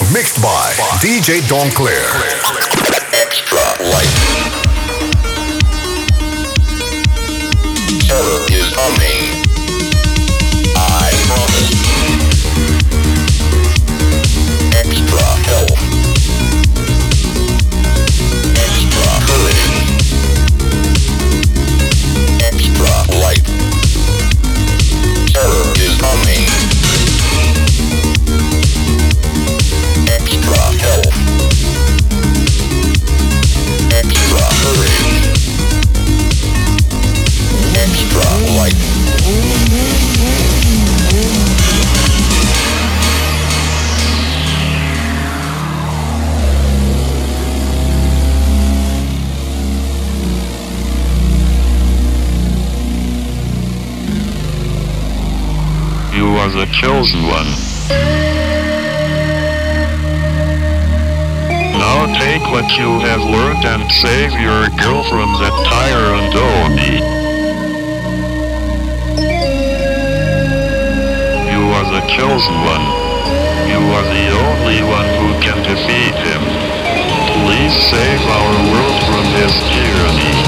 Mixed by DJ Doncler. Extra light. Terror is coming. The chosen one. Now take what you have learned and save your girl from that tyrant. You are the chosen one. You are the only one who can defeat him. Please save our world from his tyranny.